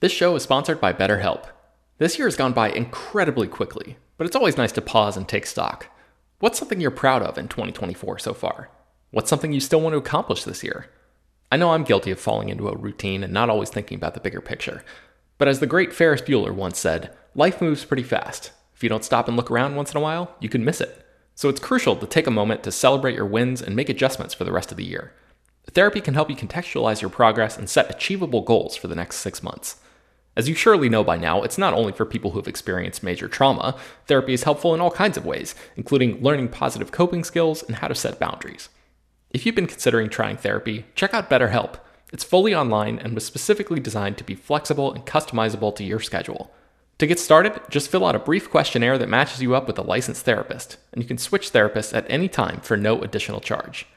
This show is sponsored by BetterHelp. This year has gone by incredibly quickly, but it's always nice to pause and take stock. What's something you're proud of in 2024 so far? What's something you still want to accomplish this year? I know I'm guilty of falling into a routine and not always thinking about the bigger picture. But as the great Ferris Bueller once said, life moves pretty fast. If you don't stop and look around once in a while, you can miss it. So it's crucial to take a moment to celebrate your wins and make adjustments for the rest of the year. Therapy can help you contextualize your progress and set achievable goals for the next six months. As you surely know by now, it's not only for people who have experienced major trauma. Therapy is helpful in all kinds of ways, including learning positive coping skills and how to set boundaries. If you've been considering trying therapy, check out BetterHelp. It's fully online and was specifically designed to be flexible and customizable to your schedule. To get started, just fill out a brief questionnaire that matches you up with a licensed therapist, and you can switch therapists at any time for no additional charge.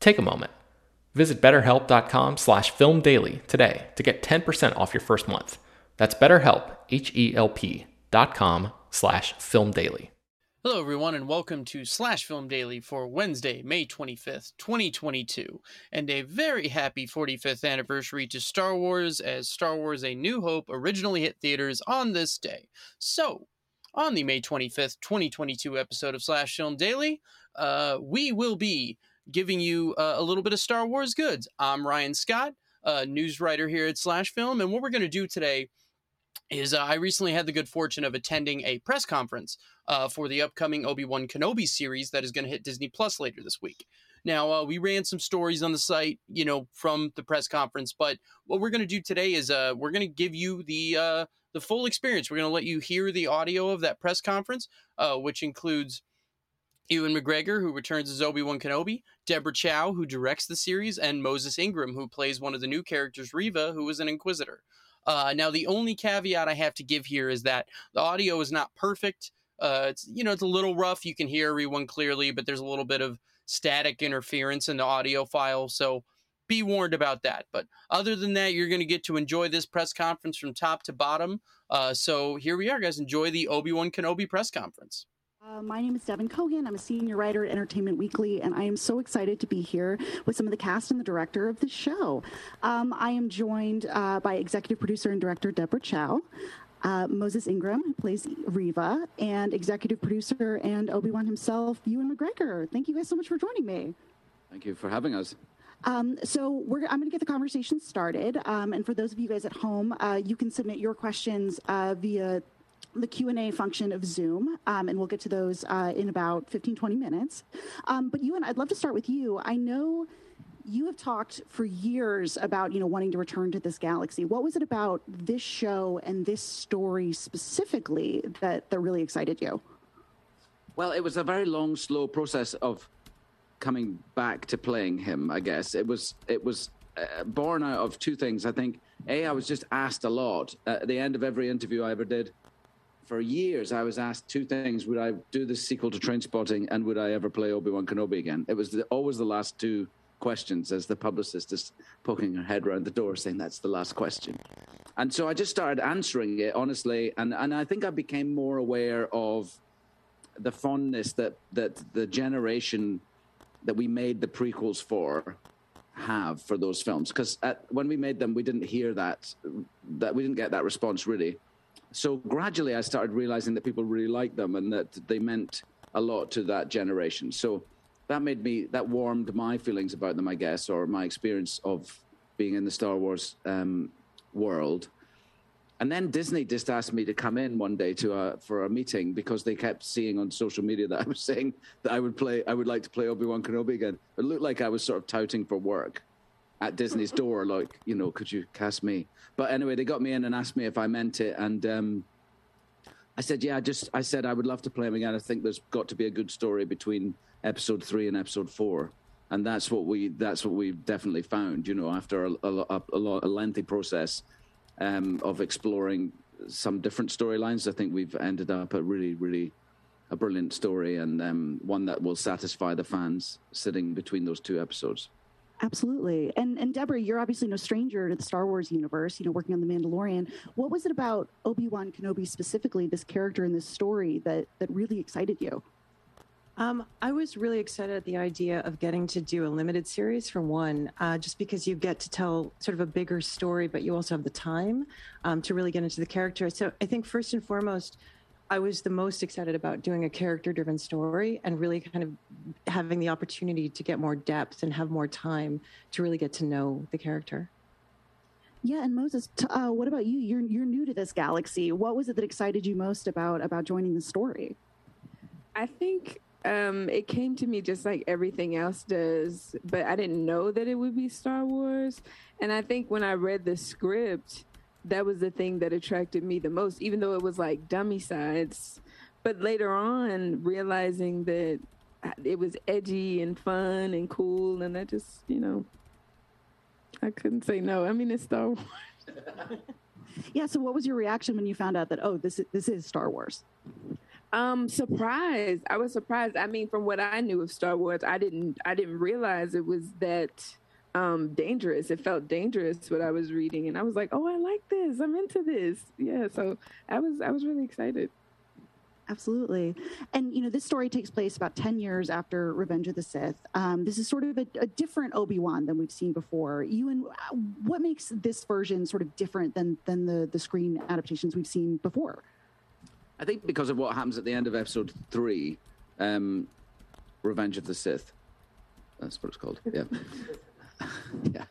Take a moment. Visit betterhelp.com slash filmdaily today to get 10% off your first month. That's betterhelp, H-E-L-P dot com slash filmdaily. Hello, everyone, and welcome to Slash Film Daily for Wednesday, May 25th, 2022, and a very happy 45th anniversary to Star Wars as Star Wars A New Hope originally hit theaters on this day. So, on the May 25th, 2022 episode of Slash Film Daily, uh, we will be giving you uh, a little bit of Star Wars goods. I'm Ryan Scott, a news writer here at Slash Film, and what we're going to do today is uh, I recently had the good fortune of attending a press conference uh, for the upcoming Obi Wan Kenobi series that is going to hit Disney Plus later this week. Now, uh, we ran some stories on the site, you know, from the press conference, but what we're going to do today is uh, we're going to give you the uh, the full experience. We're going to let you hear the audio of that press conference, uh, which includes Ewan McGregor, who returns as Obi Wan Kenobi, Deborah Chow, who directs the series, and Moses Ingram, who plays one of the new characters, Reva, who is an Inquisitor. Uh, now, the only caveat I have to give here is that the audio is not perfect. Uh, it's you know it's a little rough. You can hear everyone clearly, but there's a little bit of static interference in the audio file. So be warned about that. But other than that, you're going to get to enjoy this press conference from top to bottom. Uh, so here we are, guys. Enjoy the Obi Wan Kenobi press conference. Uh, my name is Devan Coggan. I'm a senior writer at Entertainment Weekly, and I am so excited to be here with some of the cast and the director of the show. Um, I am joined uh, by executive producer and director Deborah Chow, uh, Moses Ingram, who plays Reva, and executive producer and Obi Wan himself, Ewan McGregor. Thank you guys so much for joining me. Thank you for having us. Um, so I'm going to get the conversation started. Um, and for those of you guys at home, uh, you can submit your questions uh, via the Q&A function of Zoom, um, and we'll get to those uh, in about 15, 20 minutes. Um, but Ewan, I'd love to start with you. I know you have talked for years about, you know, wanting to return to this galaxy. What was it about this show and this story specifically that, that really excited you? Well, it was a very long, slow process of coming back to playing him. I guess it was it was uh, born out of two things. I think a I was just asked a lot at the end of every interview I ever did. For years, I was asked two things: Would I do the sequel to Trainspotting, and would I ever play Obi Wan Kenobi again? It was the, always the last two questions as the publicist is poking her head around the door saying that's the last question. And so I just started answering it honestly. And, and I think I became more aware of the fondness that, that the generation that we made the prequels for have for those films. Because when we made them, we didn't hear that, that we didn't get that response really. So gradually I started realizing that people really liked them and that they meant a lot to that generation. So that made me that warmed my feelings about them, I guess, or my experience of being in the Star Wars um, world. And then Disney just asked me to come in one day to a, for a meeting because they kept seeing on social media that I was saying that I would play, I would like to play Obi Wan Kenobi again. It looked like I was sort of touting for work at Disney's door, like you know, could you cast me? But anyway, they got me in and asked me if I meant it, and um, I said, yeah. I just I said I would love to play him again. I think there's got to be a good story between episode three and episode four, and that's what we that's what we definitely found. You know, after a, a, a, a lengthy process um, of exploring some different storylines, I think we've ended up a really really a brilliant story and um, one that will satisfy the fans sitting between those two episodes. Absolutely. And and Deborah, you're obviously no stranger to the Star Wars universe, you know, working on The Mandalorian. What was it about Obi-Wan Kenobi specifically, this character in this story that that really excited you? Um, I was really excited at the idea of getting to do a limited series for one, uh, just because you get to tell sort of a bigger story, but you also have the time um, to really get into the character. So I think first and foremost, I was the most excited about doing a character driven story and really kind of having the opportunity to get more depth and have more time to really get to know the character. Yeah, and Moses, t- uh, what about you? You're you're new to this galaxy. What was it that excited you most about about joining the story? I think um, it came to me just like everything else does, but I didn't know that it would be Star Wars. And I think when I read the script, that was the thing that attracted me the most, even though it was like dummy sides. But later on, realizing that it was edgy and fun and cool, and I just, you know, I couldn't say no. I mean, it's Star Wars. yeah. So, what was your reaction when you found out that oh, this is, this is Star Wars? Um, surprised. I was surprised. I mean, from what I knew of Star Wars, I didn't I didn't realize it was that um, dangerous. It felt dangerous what I was reading, and I was like, "Oh, I like this. I'm into this." Yeah, so I was I was really excited. Absolutely, and you know this story takes place about ten years after Revenge of the Sith. Um, this is sort of a, a different Obi Wan than we've seen before. You and what makes this version sort of different than than the the screen adaptations we've seen before? I think because of what happens at the end of Episode Three, um, Revenge of the Sith. That's what it's called. Yeah. yeah.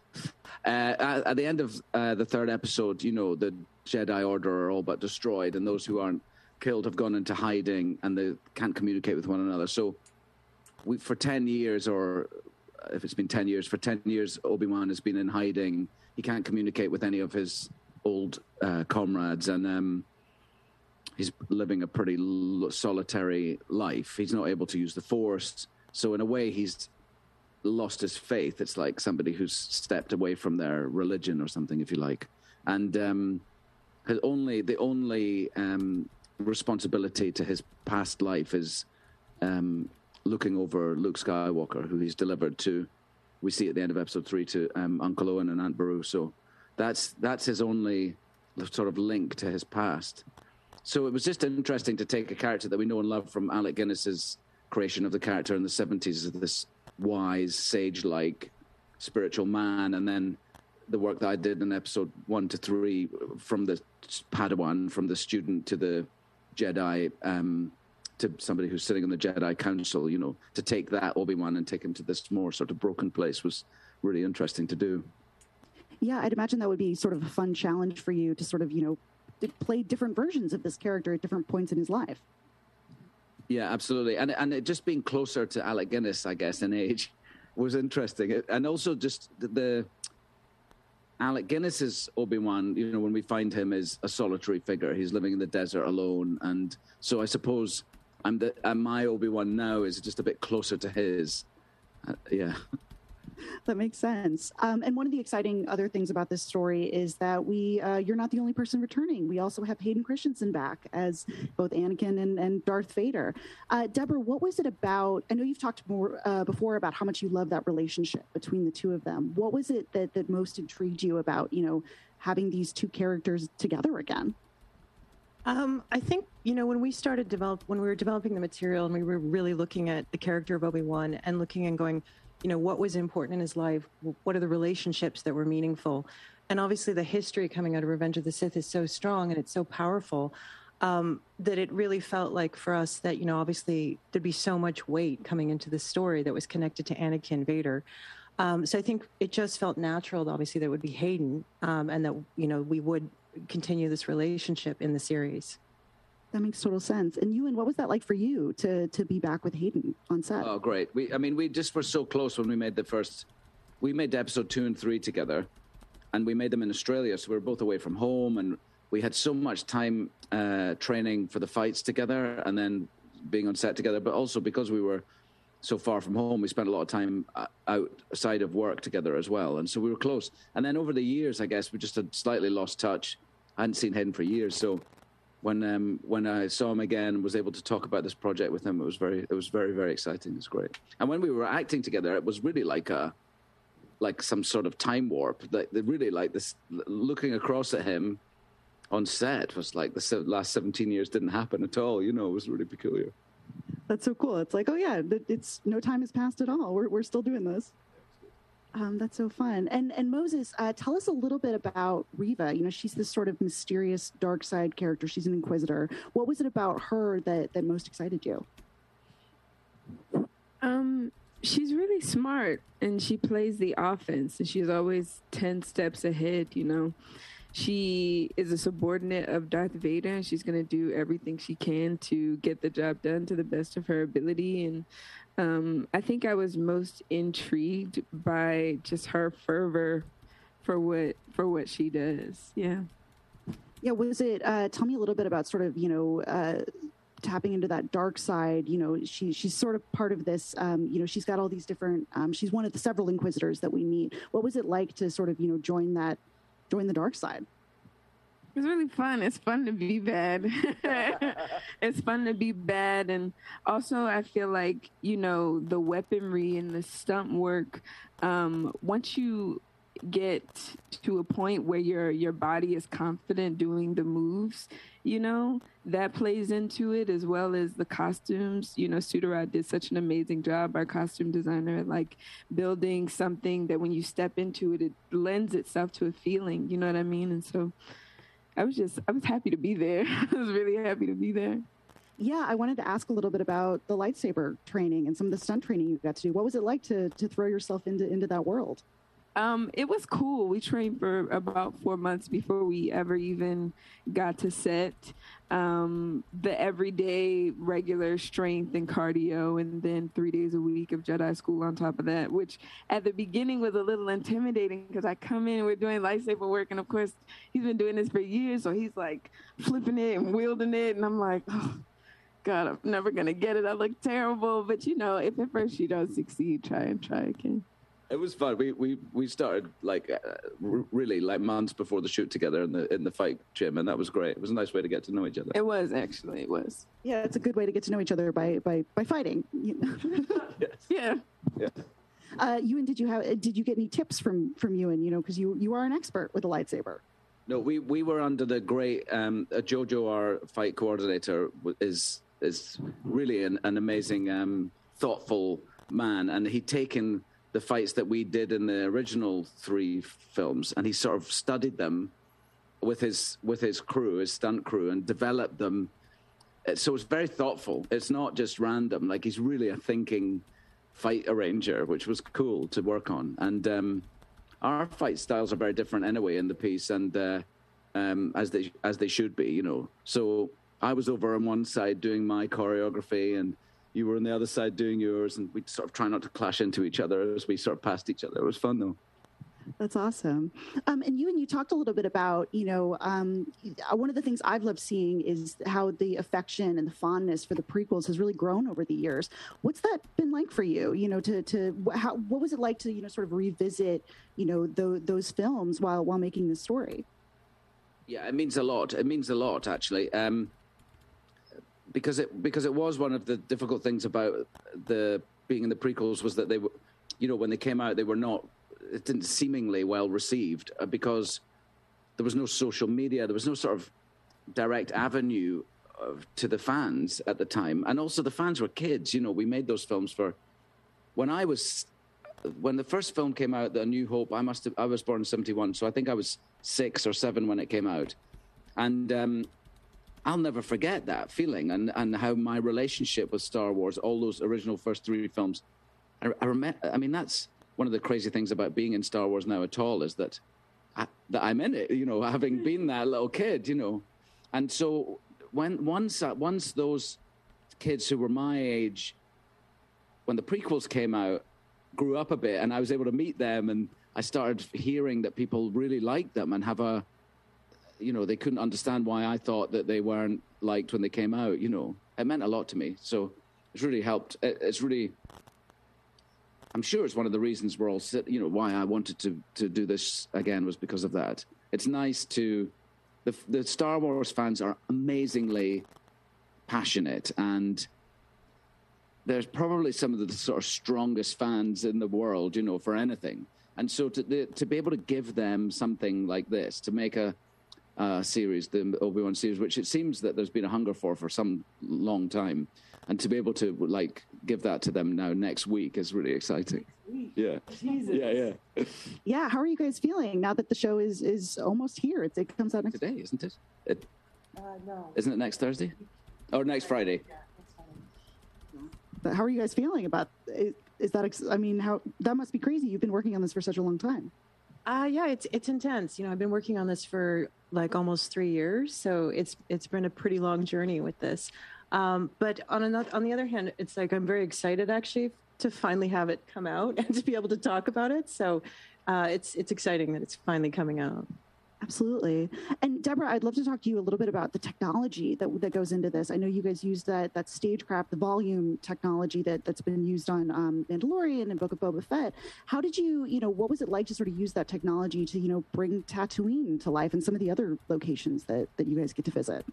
Uh, at, the end of uh, the third episode, you know, the Jedi Order are all but destroyed, and those who aren't killed have gone into hiding and they can't communicate with one another. So, we, for 10 years, or if it's been 10 years, for 10 years, Obi Wan has been in hiding. He can't communicate with any of his old uh, comrades, and um, he's living a pretty solitary life. He's not able to use the Force. So, in a way, he's lost his faith. It's like somebody who's stepped away from their religion or something, if you like, and um, his only the only um, responsibility to his past life is um, looking over Luke Skywalker, who he's delivered to. We see at the end of episode three to um, Uncle Owen and Aunt Beru. So that's that's his only sort of link to his past. So it was just interesting to take a character that we know and love from Alec Guinness's creation of the character in the 70s, this wise, sage like spiritual man. And then the work that I did in episode one to three, from the Padawan, from the student to the Jedi, um, to somebody who's sitting on the Jedi Council, you know, to take that Obi Wan and take him to this more sort of broken place was really interesting to do. Yeah, I'd imagine that would be sort of a fun challenge for you to sort of, you know, play different versions of this character at different points in his life. Yeah, absolutely, and and it just being closer to Alec Guinness, I guess, in age, was interesting, and also just the, the Alec Guinness's Obi Wan. You know, when we find him is a solitary figure, he's living in the desert alone, and so I suppose I'm the uh, my Obi Wan now is just a bit closer to his, uh, yeah. that makes sense. Um, and one of the exciting other things about this story is that we uh, you're not the only person returning. We also have Hayden Christensen back as both Anakin and, and Darth Vader. Uh, Deborah, what was it about? I know you've talked more uh, before about how much you love that relationship between the two of them. What was it that that most intrigued you about you know having these two characters together again? Um, I think you know when we started develop when we were developing the material and we were really looking at the character of Obi Wan and looking and going, you know, what was important in his life, what are the relationships that were meaningful, and obviously the history coming out of Revenge of the Sith is so strong and it's so powerful um, that it really felt like for us that you know obviously there'd be so much weight coming into the story that was connected to Anakin Vader. Um, so I think it just felt natural, obviously, that would be Hayden, um, and that you know we would continue this relationship in the series. That makes total sense. And Ewan, what was that like for you to to be back with Hayden on set? Oh, great. We, I mean, we just were so close when we made the first. We made episode two and three together, and we made them in Australia, so we were both away from home, and we had so much time uh, training for the fights together, and then being on set together. But also because we were so far from home, we spent a lot of time uh, outside of work together as well, and so we were close. And then over the years, I guess we just had slightly lost touch. I hadn't seen Hayden for years, so when um, when I saw him again and was able to talk about this project with him, it was very it was very very exciting. It's great. And when we were acting together, it was really like a like some sort of time warp. Like really like this looking across at him on set was like the last 17 years didn't happen at all. You know, it was really peculiar. That's so cool. It's like, oh yeah, it's no time has passed at all. We're we're still doing this. Um, that's so fun. And and Moses, uh, tell us a little bit about Reva. You know, she's this sort of mysterious dark side character. She's an inquisitor. What was it about her that that most excited you? Um, she's really smart, and she plays the offense, and she's always ten steps ahead. You know, she is a subordinate of Darth Vader, and she's going to do everything she can to get the job done to the best of her ability. And um, I think I was most intrigued by just her fervor for what for what she does. Yeah. Yeah. Was it? Uh, tell me a little bit about sort of you know. Uh, tapping into that dark side you know she she's sort of part of this um, you know she's got all these different um, she's one of the several inquisitors that we meet what was it like to sort of you know join that join the dark side it's really fun. It's fun to be bad. it's fun to be bad. And also, I feel like, you know, the weaponry and the stunt work, um, once you get to a point where your your body is confident doing the moves, you know, that plays into it as well as the costumes. You know, Suttirat did such an amazing job, our costume designer, like building something that when you step into it, it lends itself to a feeling. You know what I mean? And so I was just I was happy to be there. I was really happy to be there. Yeah, I wanted to ask a little bit about the lightsaber training and some of the stunt training you got to do. What was it like to to throw yourself into into that world? Um, it was cool. We trained for about four months before we ever even got to set. Um, the everyday regular strength and cardio, and then three days a week of Jedi school on top of that, which at the beginning was a little intimidating because I come in and we're doing lightsaber work, and of course he's been doing this for years, so he's like flipping it and wielding it, and I'm like, oh, God, I'm never gonna get it. I look terrible, but you know, if at first you don't succeed, try and try again. It was fun. We we we started like uh, really like months before the shoot together in the in the fight gym, and that was great. It was a nice way to get to know each other. It was actually. It was. Yeah, it's a good way to get to know each other by by by fighting. yes. Yeah. Yeah. Uh, Ewan, did you have did you get any tips from from Ewan? You know, because you you are an expert with a lightsaber. No, we we were under the great um, uh, Jojo, our fight coordinator, is is really an, an amazing, um, thoughtful man, and he'd taken the fights that we did in the original three films, and he sort of studied them with his with his crew, his stunt crew, and developed them. Uh, so it's very thoughtful. It's not just random. Like he's really a thinking fight arranger, which was cool to work on. And um, our fight styles are very different anyway in the piece, and uh, um, as they as they should be, you know. So I was over on one side doing my choreography, and you were on the other side doing yours, and we'd sort of try not to clash into each other as we sort of passed each other. It was fun though. That's awesome. Um, and you and you talked a little bit about, you know, um, one of the things I've loved seeing is how the affection and the fondness for the prequels has really grown over the years. What's that been like for you? You know, to to how what was it like to you know sort of revisit, you know, the, those films while while making the story? Yeah, it means a lot. It means a lot actually. Um, because it because it was one of the difficult things about the being in the prequels was that they were, you know, when they came out, they were not it didn't seemingly well received uh, because there was no social media, there was no sort of direct avenue of, to the fans at the time, and also the fans were kids. You know, we made those films for when I was when the first film came out, The New Hope. I must have I was born in seventy one, so I think I was six or seven when it came out, and. Um, I'll never forget that feeling and, and how my relationship with Star Wars, all those original first three films, I, I remember. I mean, that's one of the crazy things about being in Star Wars now at all is that I, that I'm in it. You know, having been that little kid. You know, and so when once uh, once those kids who were my age, when the prequels came out, grew up a bit, and I was able to meet them, and I started hearing that people really liked them and have a, you know, they couldn't understand why I thought that they weren't liked when they came out. You know, it meant a lot to me. So it's really helped. It's really I'm sure it's one of the reasons we're all, you know, why I wanted to to do this again was because of that. It's nice to, the the Star Wars fans are amazingly passionate and there's probably some of the sort of strongest fans in the world, you know, for anything. And so to to be able to give them something like this, to make a, a series, the Obi Wan series, which it seems that there's been a hunger for for some long time, and to be able to like give that to them now next week is really exciting. Yeah. Jesus. Yeah, yeah. yeah. How are you guys feeling now that the show is is almost here? It, it comes out next today, isn't it? it uh, no. Isn't it next Thursday? Or next Friday? But how are you guys feeling about? Is, is that? I mean, how that must be crazy. You've been working on this for such a long time. Uh, yeah, it's it's intense. You know, I've been working on this for like almost three years, so it's it's been a pretty long journey with this. Um, but on another, on the other hand, it's like I'm very excited actually to finally have it come out and to be able to talk about it. So uh, it's it's exciting that it's finally coming out. Absolutely. And Deborah, I'd love to talk to you a little bit about the technology that, that goes into this. I know you guys use that that stagecraft, the volume technology that, that's been used on um, Mandalorian and Book of Boba Fett. How did you, you know, what was it like to sort of use that technology to, you know, bring Tatooine to life and some of the other locations that, that you guys get to visit?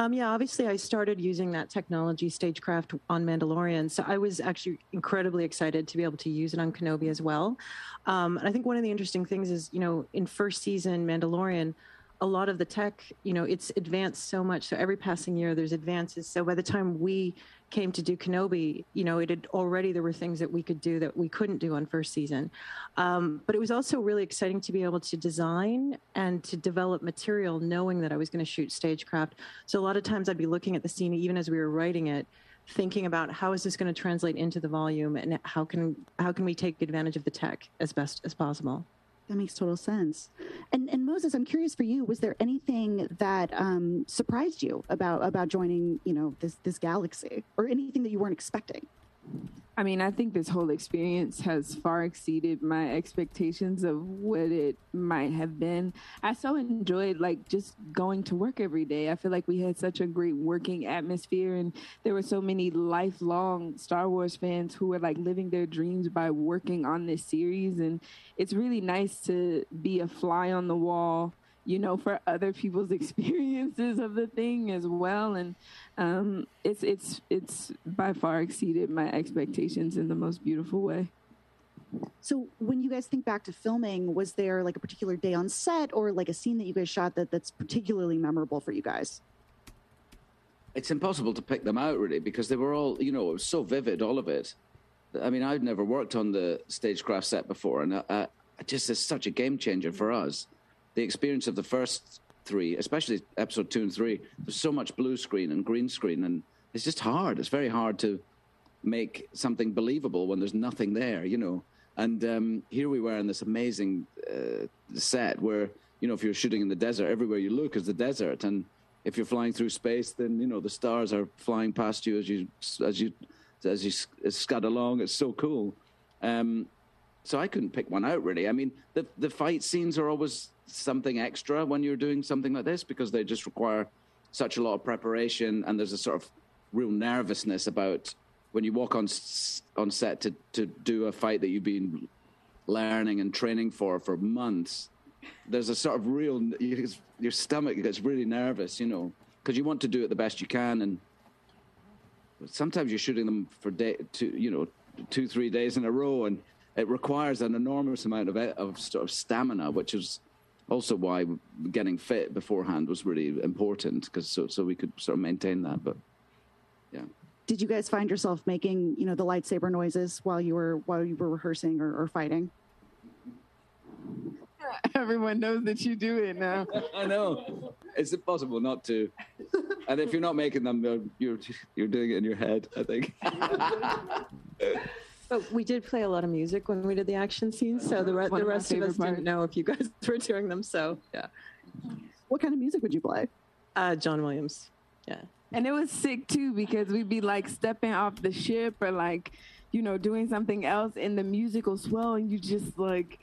Um, yeah, obviously, I started using that technology, Stagecraft, on Mandalorian. So I was actually incredibly excited to be able to use it on Kenobi as well. Um, and I think one of the interesting things is, you know, in first season Mandalorian, a lot of the tech, you know, it's advanced so much. So every passing year, there's advances. So by the time we came to do Kenobi, you know, it had already there were things that we could do that we couldn't do on first season. Um, but it was also really exciting to be able to design and to develop material, knowing that I was going to shoot stagecraft. So a lot of times I'd be looking at the scene, even as we were writing it, thinking about how is this going to translate into the volume and how can how can we take advantage of the tech as best as possible. That makes total sense. And and Moses, I'm curious for you. Was there anything that um, surprised you about about joining, you know, this this galaxy, or anything that you weren't expecting? I mean, I think this whole experience has far exceeded my expectations of what it might have been. I so enjoyed like just going to work every day. I feel like we had such a great working atmosphere and there were so many lifelong Star Wars fans who were like living their dreams by working on this series and it's really nice to be a fly on the wall you know, for other people's experiences of the thing as well. And um, it's it's it's by far exceeded my expectations in the most beautiful way. So when you guys think back to filming, was there like a particular day on set or like a scene that you guys shot that that's particularly memorable for you guys? It's impossible to pick them out really because they were all, you know, it was so vivid, all of it. I mean, I'd never worked on the stagecraft set before, and I, I just it's such a game changer for us the experience of the first three, especially episode two and three, there's so much blue screen and green screen, and it's just hard. It's very hard to make something believable when there's nothing there, you know. And um, here we were in this amazing uh, set where, you know, if you're shooting in the desert, everywhere you look is the desert, and if you're flying through space, then you know the stars are flying past you as you as you as you scud along. It's so cool. Um, so I couldn't pick one out really. I mean, the the fight scenes are always something extra when you're doing something like this because they just require such a lot of preparation, and there's a sort of real nervousness about when you walk on on set to to do a fight that you've been learning and training for for months. There's a sort of real your stomach gets really nervous, you know, because you want to do it the best you can, and sometimes you're shooting them for day two, you know, two three days in a row, and it requires an enormous amount of of sort of stamina, which is also why getting fit beforehand was really important because so so we could sort of maintain that. But yeah. Did you guys find yourself making you know the lightsaber noises while you were while you were rehearsing or, or fighting? Everyone knows that you do it now. I know. It's impossible not to. And if you're not making them, you're you're doing it in your head. I think. But we did play a lot of music when we did the action scenes, so the, re- the rest of us part. didn't know if you guys were doing them. So yeah. What kind of music would you play? Uh, John Williams. Yeah. And it was sick too because we'd be like stepping off the ship or like, you know, doing something else, and the music will swell, and you just like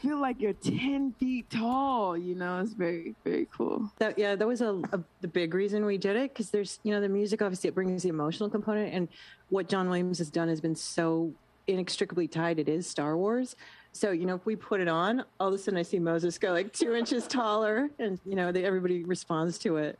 feel like you're 10 feet tall you know it's very very cool. That yeah that was a, a the big reason we did it because there's you know the music obviously it brings the emotional component and what john williams has done has been so inextricably tied it is star wars. So you know if we put it on all of a sudden i see moses go like two inches taller and you know they, everybody responds to it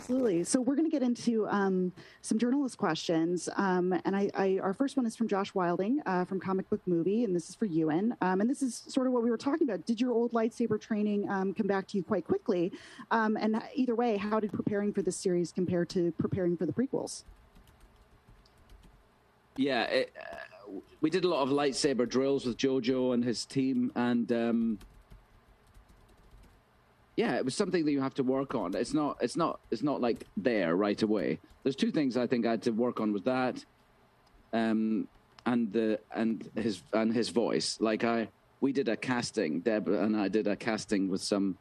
Absolutely. So we're going to get into um, some journalist questions, um, and I, I, our first one is from Josh Wilding uh, from Comic Book Movie, and this is for Ewan. Um, and this is sort of what we were talking about. Did your old lightsaber training um, come back to you quite quickly? Um, and either way, how did preparing for this series compare to preparing for the prequels? Yeah, it, uh, we did a lot of lightsaber drills with Jojo and his team, and um, yeah, it was something that you have to work on. It's not, it's not, it's not like there right away. There's two things I think I had to work on with that, um, and the and his and his voice. Like I, we did a casting, Deb and I did a casting with some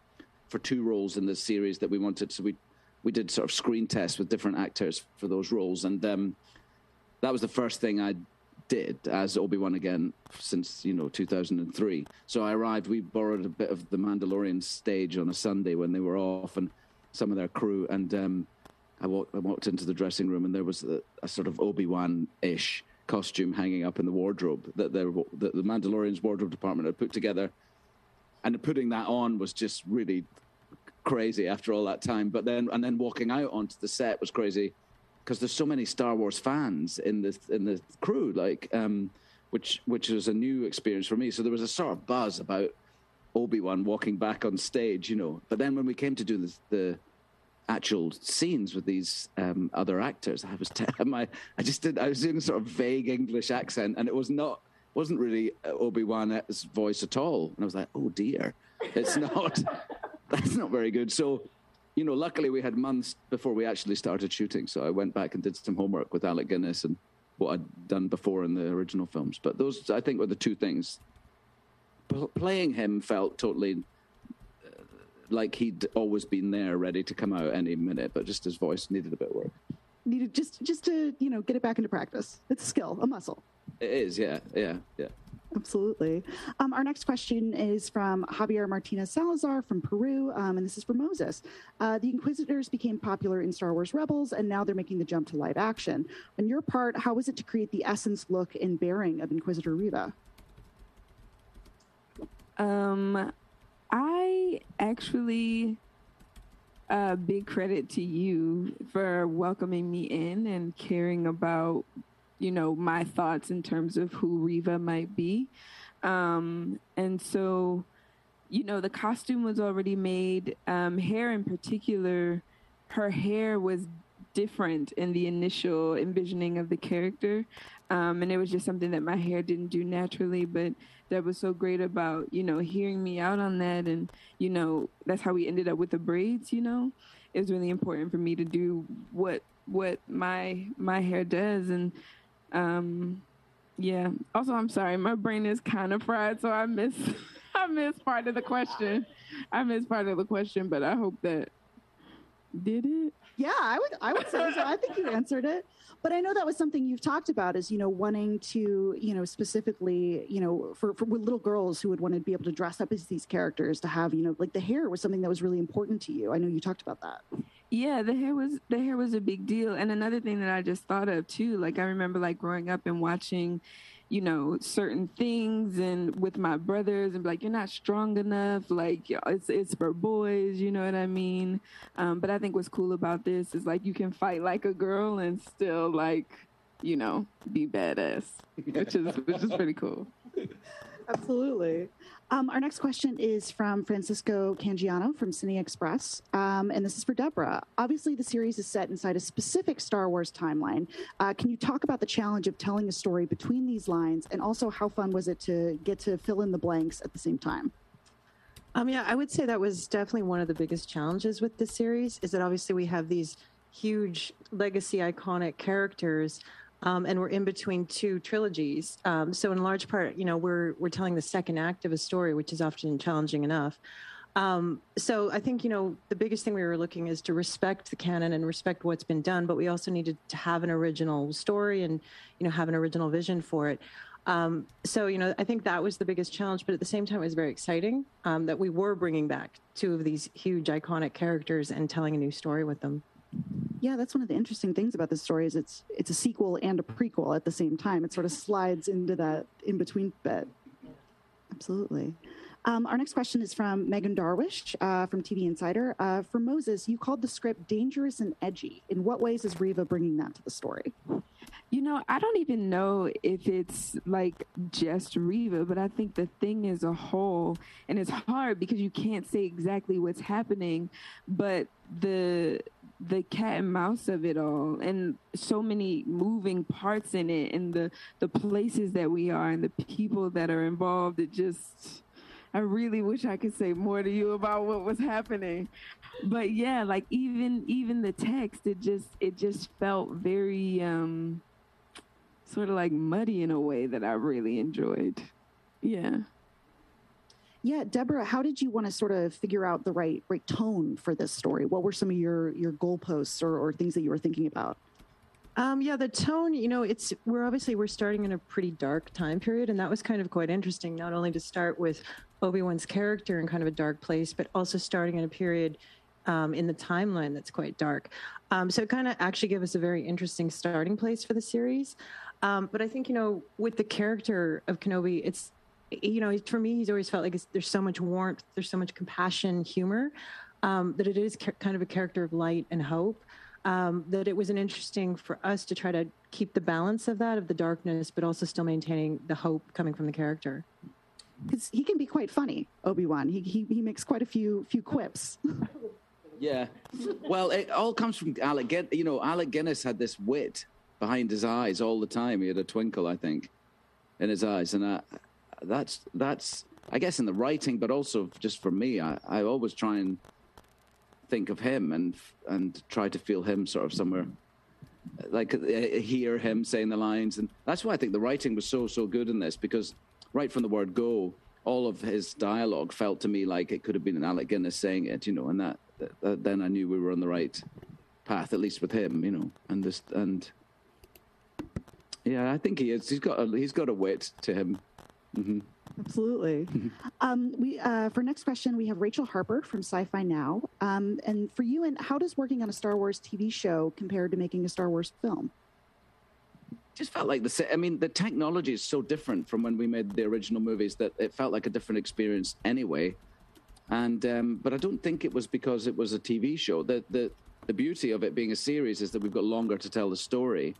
for two roles in the series that we wanted. So we we did sort of screen tests with different actors for those roles, and um, that was the first thing I did as Obi Wan again since you know 2003. So I arrived. We borrowed a bit of the Mandalorian stage on a Sunday when they were off, and some of their crew. And um, I, walked, I walked into the dressing room, and there was a, a sort of Obi Wan ish costume hanging up in the wardrobe that, that the Mandalorian's wardrobe department had put together. And putting that on was just really crazy after all that time. But then, and then walking out onto the set was crazy because there's so many Star Wars fans in the in the crew, like um, which which was a new experience for me. So there was a sort of buzz about Obi Wan walking back on stage, you know. But then when we came to do the, the actual scenes with these um, other actors, I was t- my I just did I was doing a sort of vague English accent, and it was not wasn't really Obi Wan's voice at all. And I was like, oh dear, it's not. that's not very good. So you know, luckily we had months before we actually started shooting. So I went back and did some homework with Alec Guinness and what I'd done before in the original films. But those, I think, were the two things. P- playing him felt totally uh, like he'd always been there, ready to come out any minute, but just his voice needed a bit of work. Needed just just to you know get it back into practice. It's a skill, a muscle. It is, yeah, yeah, yeah. Absolutely. Um, our next question is from Javier Martinez Salazar from Peru, um, and this is for Moses. Uh, the Inquisitors became popular in Star Wars Rebels, and now they're making the jump to live action. On your part, how was it to create the essence, look, and bearing of Inquisitor Reva? Um, I actually uh, big credit to you for welcoming me in and caring about you know, my thoughts in terms of who Reva might be. Um, and so, you know, the costume was already made. Um, hair in particular, her hair was different in the initial envisioning of the character. Um, and it was just something that my hair didn't do naturally, but that was so great about, you know, hearing me out on that. And, you know, that's how we ended up with the braids, you know. It was really important for me to do what what my my hair does and um, yeah. Also, I'm sorry, my brain is kind of fried, so I miss I miss part of the question. I miss part of the question, but I hope that did it? Yeah, I would I would say so. I think you answered it. But I know that was something you've talked about is, you know, wanting to, you know, specifically, you know, for, for little girls who would want to be able to dress up as these characters to have, you know, like the hair was something that was really important to you. I know you talked about that. Yeah, the hair was the hair was a big deal. And another thing that I just thought of too, like I remember like growing up and watching you know certain things and with my brothers and like you're not strong enough like it's it's for boys you know what i mean um, but i think what's cool about this is like you can fight like a girl and still like you know be badass which is which is pretty cool Absolutely. Um, our next question is from Francisco Cangiano from Cine Express, um, and this is for Deborah. Obviously, the series is set inside a specific Star Wars timeline. Uh, can you talk about the challenge of telling a story between these lines, and also how fun was it to get to fill in the blanks at the same time? Um, yeah, I would say that was definitely one of the biggest challenges with this series. Is that obviously we have these huge legacy iconic characters um, and we're in between two trilogies. Um, so in large part, you know, we're we're telling the second act of a story, which is often challenging enough. Um, so I think you know the biggest thing we were looking is to respect the canon and respect what's been done, but we also needed to have an original story and you know have an original vision for it. Um, so you know I think that was the biggest challenge, but at the same time it was very exciting um, that we were bringing back two of these huge iconic characters and telling a new story with them. Yeah, that's one of the interesting things about this story is it's it's a sequel and a prequel at the same time. It sort of slides into that in between bit. Absolutely. Um, our next question is from Meaghan Darwish uh, from TV Insider. Uh, for Moses, you called the script dangerous and edgy. In what ways is Reva bringing that to the story? You know, I don't even know if it's like just Reva, but I think the thing as a whole, and it's hard because you can't say exactly what's happening, but the the cat and mouse of it all and so many moving parts in it and the the places that we are and the people that are involved it just I really wish I could say more to you about what was happening. But yeah, like even even the text it just it just felt very um sort of like muddy in a way that I really enjoyed. Yeah. Yeah, Deborah, how did you want to sort of figure out the right right tone for this story? What were some of your your goalposts or, or things that you were thinking about? Um, yeah, the tone, you know, it's we're obviously we're starting in a pretty dark time period, and that was kind of quite interesting. Not only to start with Obi Wan's character in kind of a dark place, but also starting in a period um, in the timeline that's quite dark. Um, so it kind of actually gave us a very interesting starting place for the series. Um, but I think you know, with the character of Kenobi, it's you know, for me, he's always felt like there's so much warmth, there's so much compassion, humor, um, that it is ca- kind of a character of light and hope. Um, that it was an interesting for us to try to keep the balance of that, of the darkness, but also still maintaining the hope coming from the character. Because he can be quite funny, Obi Wan. He, he he makes quite a few few quips. Yeah, well, it all comes from Alec. Guinness. You know, Alec Guinness had this wit behind his eyes all the time. He had a twinkle, I think, in his eyes, and I, that's that's I guess in the writing, but also just for me, I, I always try and think of him and and try to feel him sort of somewhere, like uh, hear him saying the lines, and that's why I think the writing was so so good in this because right from the word go, all of his dialogue felt to me like it could have been an Alec Guinness saying it, you know, and that, that then I knew we were on the right path, at least with him, you know, and this and yeah, I think he is. He's got a, he's got a wit to him. Mm-hmm. Absolutely. um, we uh, for next question we have Rachel Harper from Sci-Fi Now, um, and for you, and how does working on a Star Wars TV show compare to making a Star Wars film? Just felt like the. I mean, the technology is so different from when we made the original movies that it felt like a different experience anyway. And um, but I don't think it was because it was a TV show. The the the beauty of it being a series is that we've got longer to tell the story.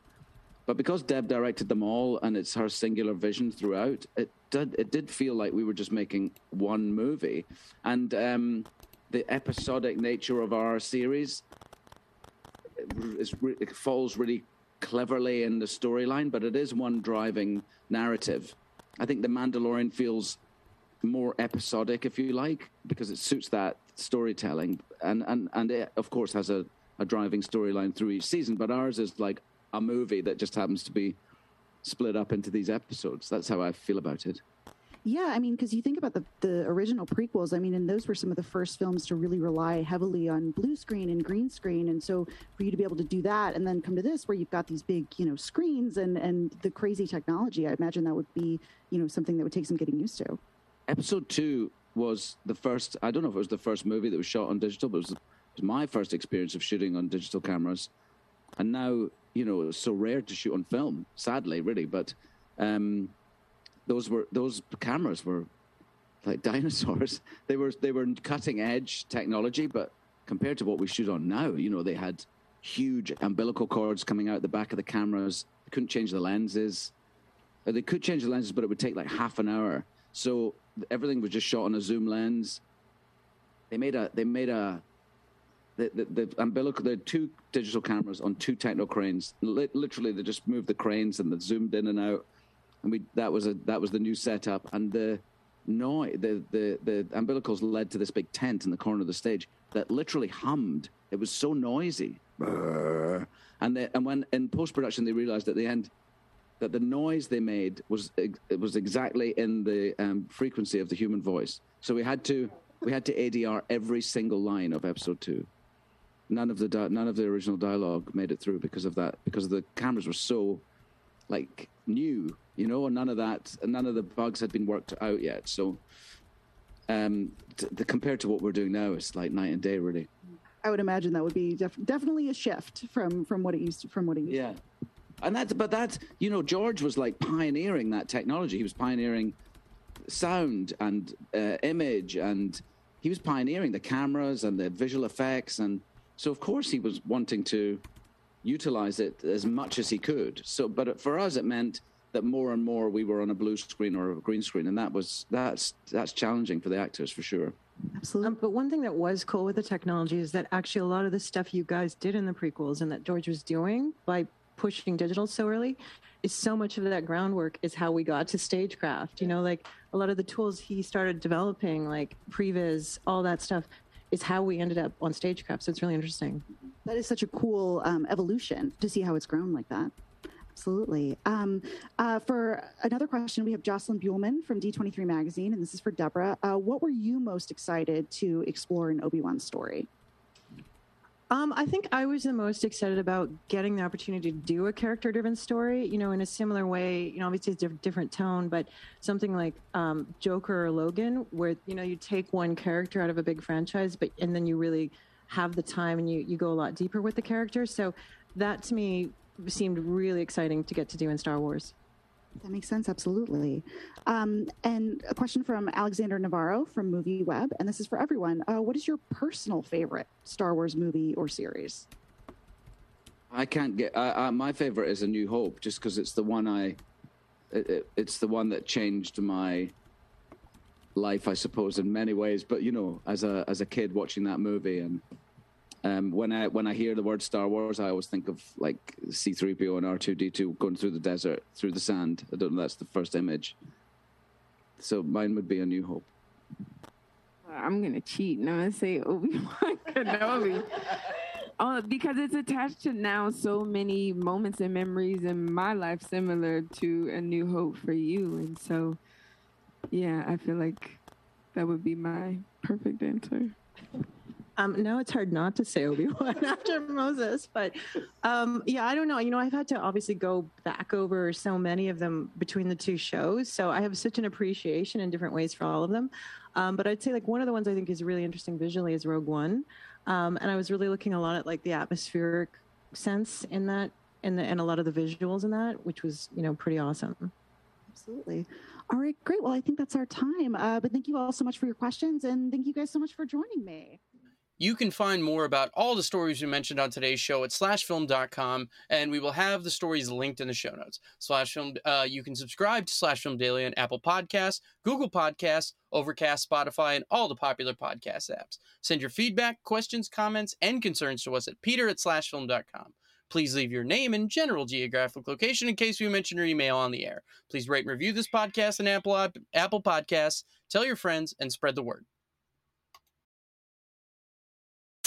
But because Deb directed them all and it's her singular vision throughout, it did it did feel like we were just making one movie. And um, the episodic nature of our series is, it falls really cleverly in the storyline, but it is one driving narrative. I think The Mandalorian feels more episodic, if you like, because it suits that storytelling, and and and it of course has a, a driving storyline through each season. But ours is like a movie that just happens to be split up into these episodes. That's how I feel about it. Yeah, I mean, because you think about the the original prequels. I mean, and those were some of the first films to really rely heavily on blue screen and green screen. And so, for you to be able to do that, and then come to this, where you've got these big, you know, screens and and the crazy technology, I imagine that would be, you know, something that would take some getting used to. Episode two was the first. I don't know if it was the first movie that was shot on digital, but it was, it was my first experience of shooting on digital cameras. And now, you know, it's so rare to shoot on film. Sadly, really, but. Um, those were those cameras were like dinosaurs. They were they were cutting edge technology, but compared to what we shoot on now, you know, they had huge umbilical cords coming out the back of the cameras. They couldn't change the lenses. Uh, they could change the lenses, but it would take like half an hour. So everything was just shot on a zoom lens. They made a they made a the, the, the umbilical the two digital cameras on two techno cranes. Literally, they just moved the cranes and they zoomed in and out and we that was a that was the new setup, and the noise the the the umbilicals led to this big tent in the corner of the stage that literally hummed. It was so noisy, and they, and when in post production they realized at the end that the noise they made was it was exactly in the um, frequency of the human voice. So we had to we had to ADR every single line of episode two. None of the di- none of the original dialogue made it through because of that because the cameras were so like new, you know, and none of that, none of the bugs had been worked out yet. So, um, t- the, compared to what we're doing now, it's like night and day, really. I would imagine that would be def- definitely a shift from from what it used to, from what it used. Yeah, and that's but that's you know George was like pioneering that technology. He was pioneering sound and uh, image, and he was pioneering the cameras and the visual effects, and so of course he was wanting to utilize it as much as he could. So, but for us, it meant that more and more we were on a blue screen or a green screen, and that was that's that's challenging for the actors for sure. Absolutely. Um, but one thing that was cool with the technology is that actually a lot of the stuff you guys did in the prequels and that George was doing by pushing digital so early is so much of that groundwork is how we got to stagecraft. You know, like a lot of the tools he started developing, like previs, all that stuff, is how we ended up on stagecraft. So it's really interesting. That is such a cool um, evolution to see how it's grown like that. Absolutely. Um, uh, for another question, we have Jocelyn Buhlman from D23 Magazine, and this is for Deborah. Uh, what were you most excited to explore in Obi Wan's story? Um, I think I was the most excited about getting the opportunity to do a character driven story, you know, in a similar way, you know, obviously it's a different tone, but something like um, Joker or Logan, where, you know, you take one character out of a big franchise, but, and then you really have the time and you, you go a lot deeper with the character. So that to me seemed really exciting to get to do in Star Wars. That makes sense, absolutely. Um, and a question from Alexander Navarro from Movie Web, and this is for everyone. Uh, what is your personal favorite Star Wars movie or series? I can't get. Uh, uh, my favorite is A New Hope, just because it's the one I. It, it, it's the one that changed my life, I suppose, in many ways. But you know, as a as a kid watching that movie and um, when I when I hear the word Star Wars, I always think of like C three PO and R two D two going through the desert, through the sand. I don't know. That's the first image. So mine would be A New Hope. I'm gonna cheat. No, I say Obi Wan Kenobi. Oh, because it's attached to now so many moments and memories in my life similar to A New Hope for you, and so yeah, I feel like that would be my perfect answer. Um, now it's hard not to say Obi Wan after Moses, but um, yeah, I don't know. You know, I've had to obviously go back over so many of them between the two shows, so I have such an appreciation in different ways for all of them. Um, but I'd say like one of the ones I think is really interesting visually is Rogue One, um, and I was really looking a lot at like the atmospheric sense in that, and and a lot of the visuals in that, which was you know pretty awesome. Absolutely. All right, great. Well, I think that's our time. Uh, but thank you all so much for your questions, and thank you guys so much for joining me. You can find more about all the stories we mentioned on today's show at slashfilm.com, and we will have the stories linked in the show notes. Slash Film, uh, you can subscribe to Slash Film Daily on Apple Podcasts, Google Podcasts, Overcast, Spotify, and all the popular podcast apps. Send your feedback, questions, comments, and concerns to us at peter at slashfilm.com. Please leave your name and general geographic location in case we mention your email on the air. Please rate and review this podcast on Apple, Apple Podcasts. Tell your friends and spread the word.